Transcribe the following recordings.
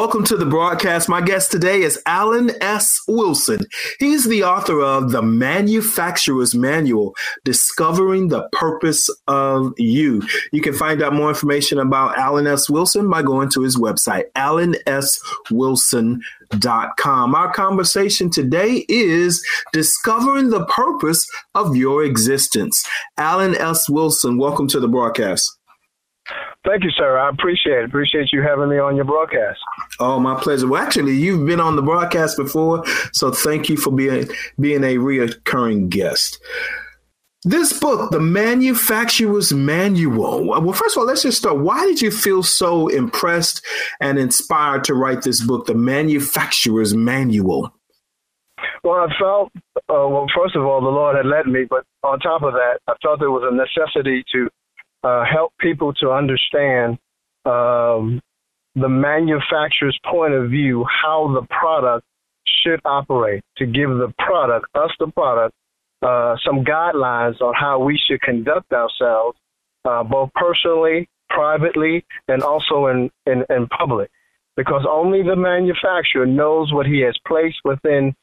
Welcome to the broadcast. My guest today is Allen S. Wilson. He's the author of The Manufacturer's Manual Discovering the Purpose of You. You can find out more information about Allen S. Wilson by going to his website, allenswilson.com. Our conversation today is discovering the purpose of your existence. Allen S. Wilson, welcome to the broadcast. Thank you, sir. I appreciate it. Appreciate you having me on your broadcast. Oh, my pleasure. Well, actually, you've been on the broadcast before, so thank you for being being a reoccurring guest. This book, The Manufacturer's Manual. Well, first of all, let's just start. Why did you feel so impressed and inspired to write this book, The Manufacturer's Manual? Well, I felt, uh, well, first of all, the Lord had led me, but on top of that, I felt there was a necessity to uh, help people to understand um, the manufacturer's point of view, how the product should operate, to give the product, us the product, uh, some guidelines on how we should conduct ourselves, uh, both personally, privately, and also in, in, in public. Because only the manufacturer knows what he has placed within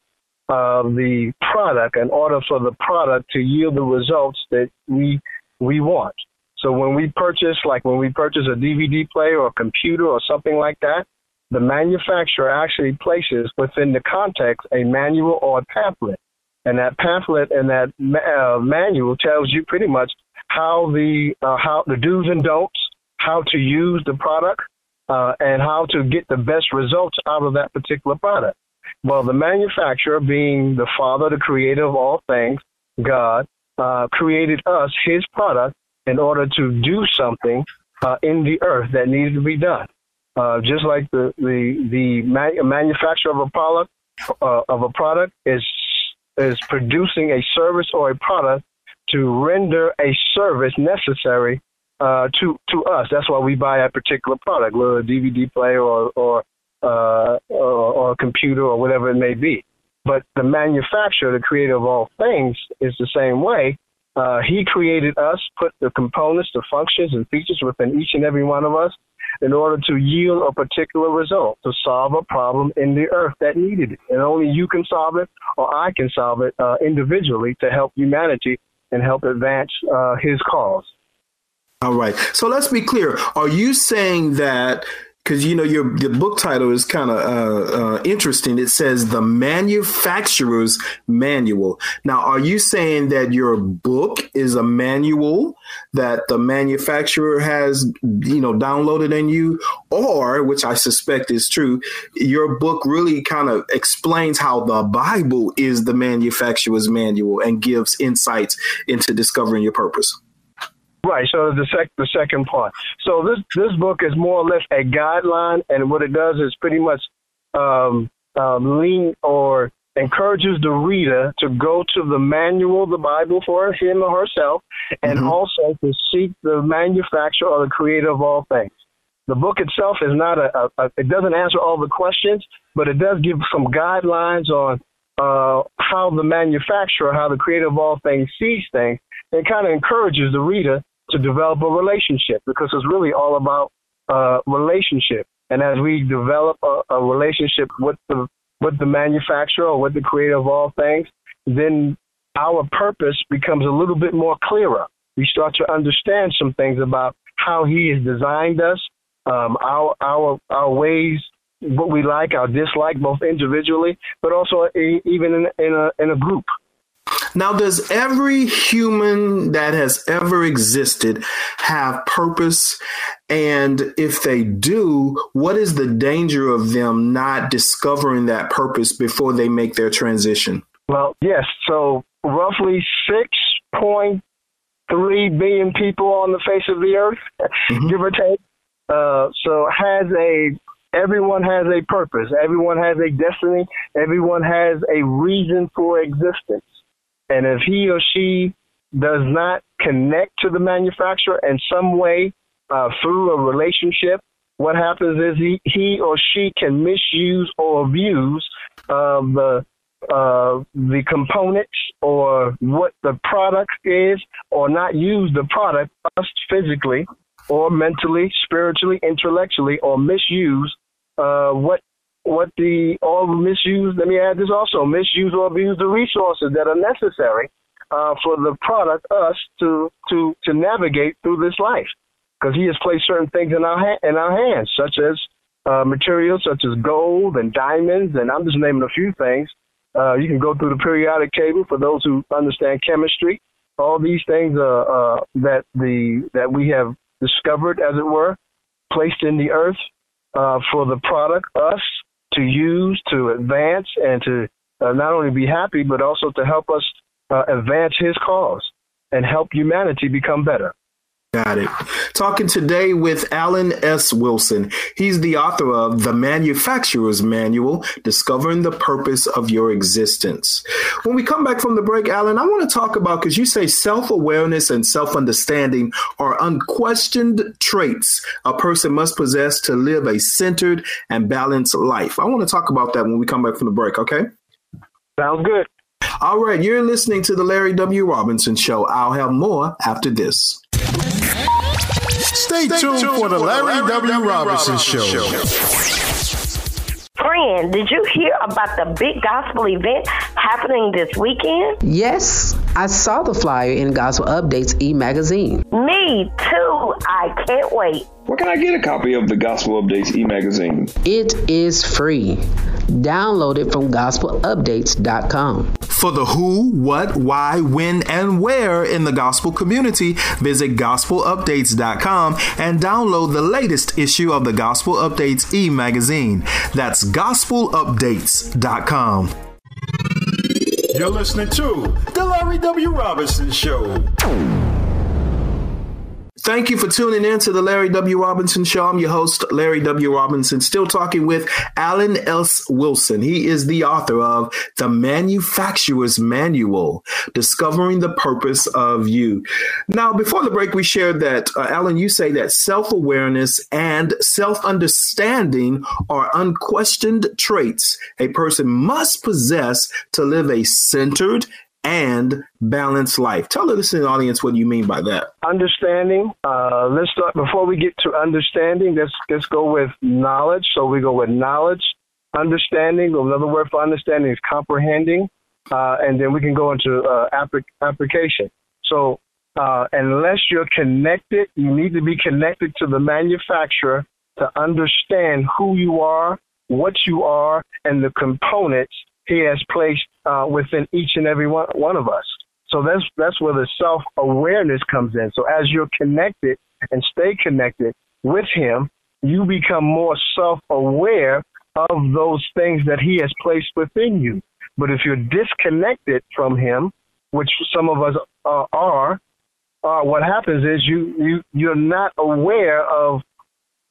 uh, the product in order for the product to yield the results that we we want. So when we purchase, like when we purchase a DVD player or a computer or something like that, the manufacturer actually places within the context a manual or a pamphlet. And that pamphlet and that uh, manual tells you pretty much how the uh, how the do's and don'ts, how to use the product, uh, and how to get the best results out of that particular product. Well, the manufacturer, being the Father, the Creator of all things, God, uh, created us, His product, in order to do something uh, in the earth that needed to be done. Uh, just like the the the ma- manufacturer of a product uh, of a product is is producing a service or a product to render a service necessary uh, to to us. That's why we buy a particular product, whether a DVD player or or, uh, or or a computer or whatever it may be. But the manufacturer, the creator of all things, is the same way. Uh, he created us, put the components, the functions, and features within each and every one of us in order to yield a particular result, to solve a problem in the earth that needed it. And only you can solve it, or I can solve it uh, individually to help humanity and help advance uh, his cause. All right. So let's be clear. Are you saying that because you know your the book title is kind of uh, uh, interesting. It says the manufacturer's manual. Now, are you saying that your book is a manual that the manufacturer has you know downloaded in you, or which I suspect is true, your book really kind of explains how the Bible is the manufacturer's manual and gives insights into discovering your purpose? Right. So the sec the second part. So this this book is more or less a guideline, and what it does is pretty much um, um, lean or encourages the reader to go to the manual, the Bible for him or herself, and Mhm. also to seek the manufacturer or the creator of all things. The book itself is not a, a, a it doesn't answer all the questions, but it does give some guidelines on uh, how the manufacturer, how the creator of all things sees things. It kind of encourages the reader to develop a relationship because it's really all about uh, relationship. And as we develop a, a relationship with the with the manufacturer or with the creator of all things, then our purpose becomes a little bit more clearer. We start to understand some things about how he has designed us, um, our our our ways, what we like, our dislike, both individually, but also even in, in a in a group. Now, does every human that has ever existed have purpose? And if they do, what is the danger of them not discovering that purpose before they make their transition? Well, yes. So roughly six point three billion people on the face of the earth, Mhm. give or take. Uh, so has a Everyone has a purpose. Everyone has a destiny. Everyone has a reason for existence. And if he or she does not connect to the manufacturer in some way uh, through a relationship, what happens is he, he or she can misuse or abuse uh, the uh, the components or what the product is, or not use the product us physically or mentally, spiritually, intellectually, or misuse uh, what what the or misuse. Let me add this also: misuse or abuse the resources that are necessary uh, for the product us to to to navigate through this life, because He has placed certain things in our ha- in our hands, such as uh, materials such as gold and diamonds, and I'm just naming a few things. Uh, you can go through the periodic table for those who understand chemistry. All these things uh, that the that we have discovered, as it were, placed in the earth uh, for the product, us, to use, to advance, and to uh, not only be happy, but also to help us uh, advance his cause and help humanity become better. Got it. Talking today with Allen S. Wilson. He's the author of The Manufacturer's Manual Discovering the Purpose of Your Existence. When we come back from the break, Allen, I want to talk about because you say self awareness and self understanding are unquestioned traits a person must possess to live a centered and balanced life. I want to talk about that when we come back from the break, okay? Sounds good. All right, you're listening to the Larry W. Robinson Show. I'll have more after this. Stay, Stay tuned, tuned, for the Larry, Larry W. w. Robinson, Robinson Show. Friend, did you hear about the big gospel event happening this weekend? Yes, I saw the flyer in Gospel Updates e magazine. Me too. I can't wait. Where can I get a copy of the Gospel Updates e magazine? It is free. Download it from gospelupdates.com. For the who, what, why, when, and where in the gospel community, visit gospelupdates.com and download the latest issue of the Gospel Updates e magazine. That's gospelupdates.com. You're listening to The Larry W. Robinson Show. Thank you for tuning in to the Larry W. Robinson Show. I'm your host, Larry W. Robinson, still talking with Allen S. Wilson. He is the author of The Manufacturer's Manual Discovering the Purpose of You. Now, before the break, we shared that, uh, Allen, you say that self awareness and self understanding are unquestioned traits a person must possess to live a centered and balanced life. Tell the listening audience what you mean by that. Understanding. Uh, let's start before we get to understanding. Let's let's go with knowledge. So we go with knowledge, understanding. Another word for understanding is comprehending, uh, and then we can go into uh, application. So uh, unless you're connected, you need to be connected to the manufacturer to understand who you are, what you are, and the components he has placed uh, within each and every one, one of us. So that's that's where the self awareness comes in. So as you're connected and stay connected with Him, you become more self aware of those things that He has placed within you. But if you're disconnected from Him, which some of us uh, are, uh, what happens is you you you're not aware of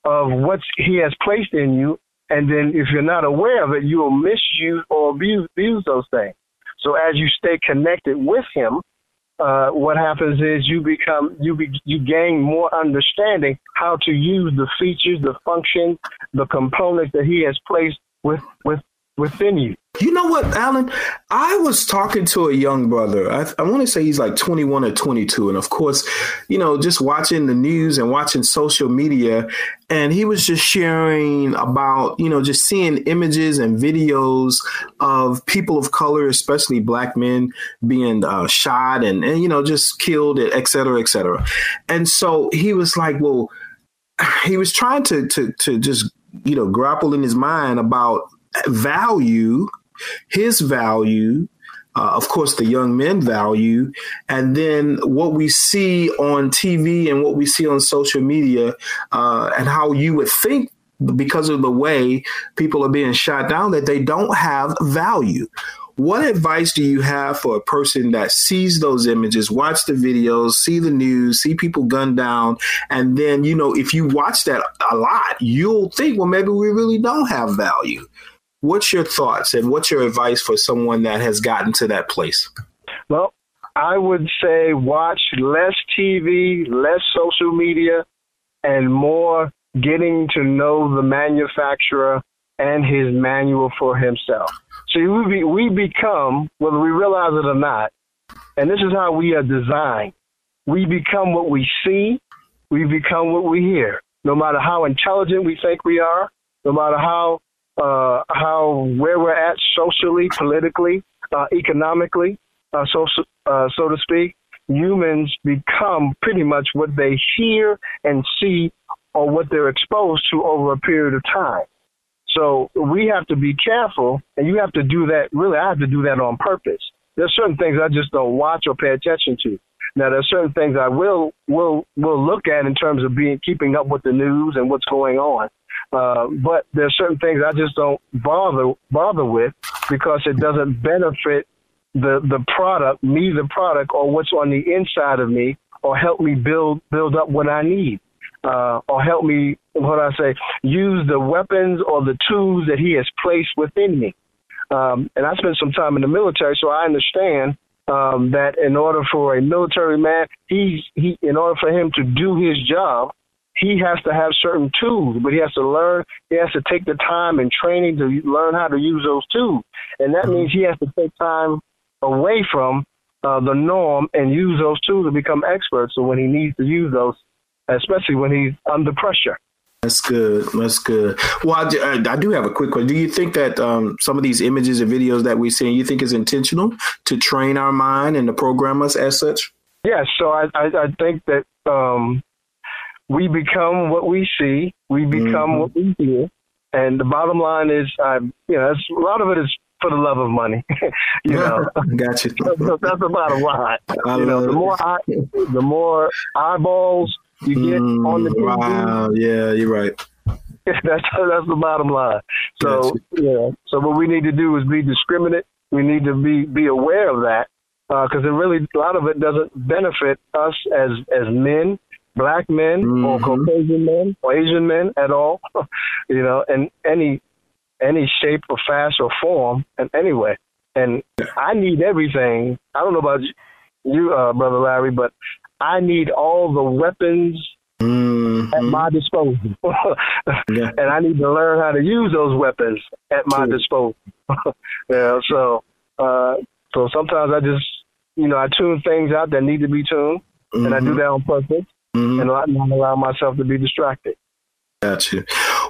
of what He has placed in you, and then if you're not aware of it, you will misuse or abuse, abuse those things. So as you stay connected with him, uh, what happens is you become you be, you gain more understanding how to use the features, the functions, the components that he has placed with with within you. You know what, Allen? I was talking to a young brother. I, I want to say he's like 21 or 22. And of course, you know, just watching the news and watching social media. And he was just sharing about, you know, just seeing images and videos of people of color, especially black men, being uh, shot and, and, you know, just killed, et cetera, et cetera. And so he was like, well, he was trying to, to, to just, you know, grapple in his mind about value, his value, uh, of course, the young men value, and then what we see on TV and what we see on social media, uh, and how you would think because of the way people are being shot down that they don't have value. what advice do you have for a person that sees those images, watch the videos, see the news, see people gunned down, and then, you know, if you watch that a lot, you'll think, well, maybe we really don't have value. What's your thoughts and what's your advice for someone that has gotten to that place? Well, I would say watch less TV, less social media, and more getting to know the manufacturer and his manual for himself. See, we, be, we become, whether we realize it or not, and this is how we are designed. We become what we see, we become what we hear. No matter how intelligent we think we are, no matter how uh, how where we're at socially, politically, uh, economically, uh, so uh, so to speak, humans become pretty much what they hear and see or what they're exposed to over a period of time. So we have to be careful, and you have to do that. Really, I have to do that on purpose. There's certain things I just don't watch or pay attention to. Now, there's certain things I will will will look at in terms of being keeping up with the news and what's going on. Uh, but there's certain things I just don't bother bother with because it doesn't benefit the the product, me the product, or what's on the inside of me, or help me build build up what I need, uh, or help me what I say use the weapons or the tools that He has placed within me. Um, and I spent some time in the military, so I understand um, that in order for a military man, he's he in order for him to do his job, he has to have certain tools, but he has to learn, he has to take the time and training to learn how to use those tools. And that means he has to take time away from uh, the norm and use those tools to become experts. So when he needs to use those, especially when he's under pressure. That's good. That's good. Well, I do, I do have a quick question. Do you think that um, some of these images and videos that we're seeing, you think is intentional to train our mind and to program us as such? Yes. So I, I, I think that um, we become what we see, we become mm-hmm. what we hear, and the bottom line is, I, you know, a lot of it is for the love of money. you know, gotcha. that's, that's the bottom line. I you know, the more eye, the more eyeballs you get mm, on the TV. Wow, yeah, you're right. that's that's the bottom line. So gotcha. yeah, so what we need to do is be discriminate. We need to be be aware of that because uh, it really a lot of it doesn't benefit us as as men black men mm-hmm. or Caucasian men or Asian men at all, you know, in any any shape or fast or form and anyway. And I need everything. I don't know about you, uh, brother Larry, but I need all the weapons mm-hmm. at my disposal, yeah. and I need to learn how to use those weapons at my True. disposal. yeah, so uh, so sometimes I just you know I tune things out that need to be tuned, mm-hmm. and I do mm-hmm. that on purpose mm-hmm. and not allow myself to be distracted. Gotcha.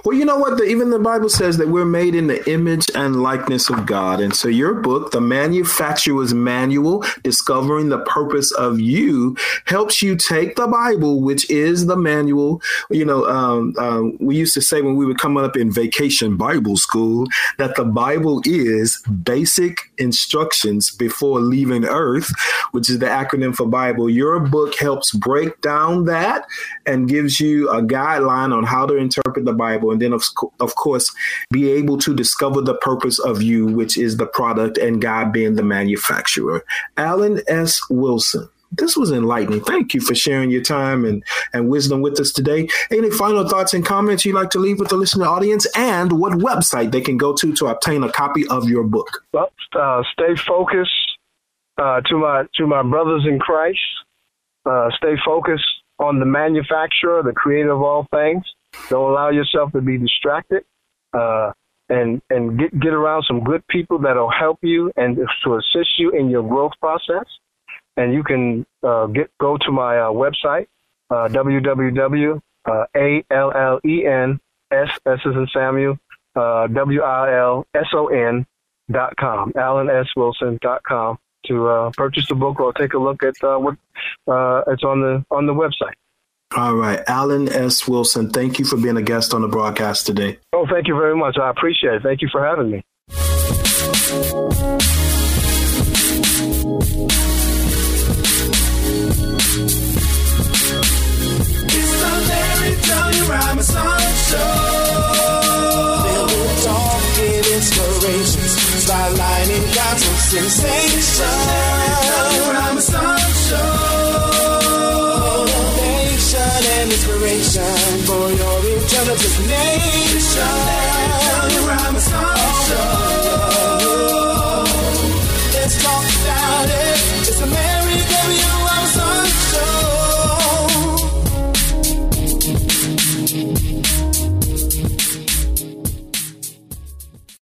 Well, you know what? The, even the Bible says that we're made in the image and likeness of God. And so your book, The Manufacturer's Manual, Discovering the Purpose of You, helps you take the Bible, which is the manual. You know, um, um, we used to say when we were coming up in vacation Bible school that the Bible is basic instructions before leaving earth, which is the acronym for Bible. Your book helps break down that and gives you a guideline on how to interpret the Bible, and then of, of course be able to discover the purpose of you, which is the product, and God being the manufacturer. Allen S. Wilson. This was enlightening. Thank you for sharing your time and, and wisdom with us today. Any final thoughts and comments you'd like to leave with the listening audience, and what website they can go to to obtain a copy of your book? Well, uh, stay focused uh, to my to my brothers in Christ. Uh, stay focused on the manufacturer, the creator of all things. Don't allow yourself to be distracted. Uh, and and get get around some good people that'll help you and to assist you in your growth process. And you can uh, get go to my uh, website uh, www uh, a l l e n s s is in Samuel uh, w i l s o n dot com Allen S Wilson dot com to uh, purchase the book or take a look at uh, what uh, it's on the on the website. All right, Allen S. Wilson, thank you for being a guest on the broadcast today. Oh, thank you very much. I appreciate it. Thank you for having me. It's the Larry Johnny Robinson Motivation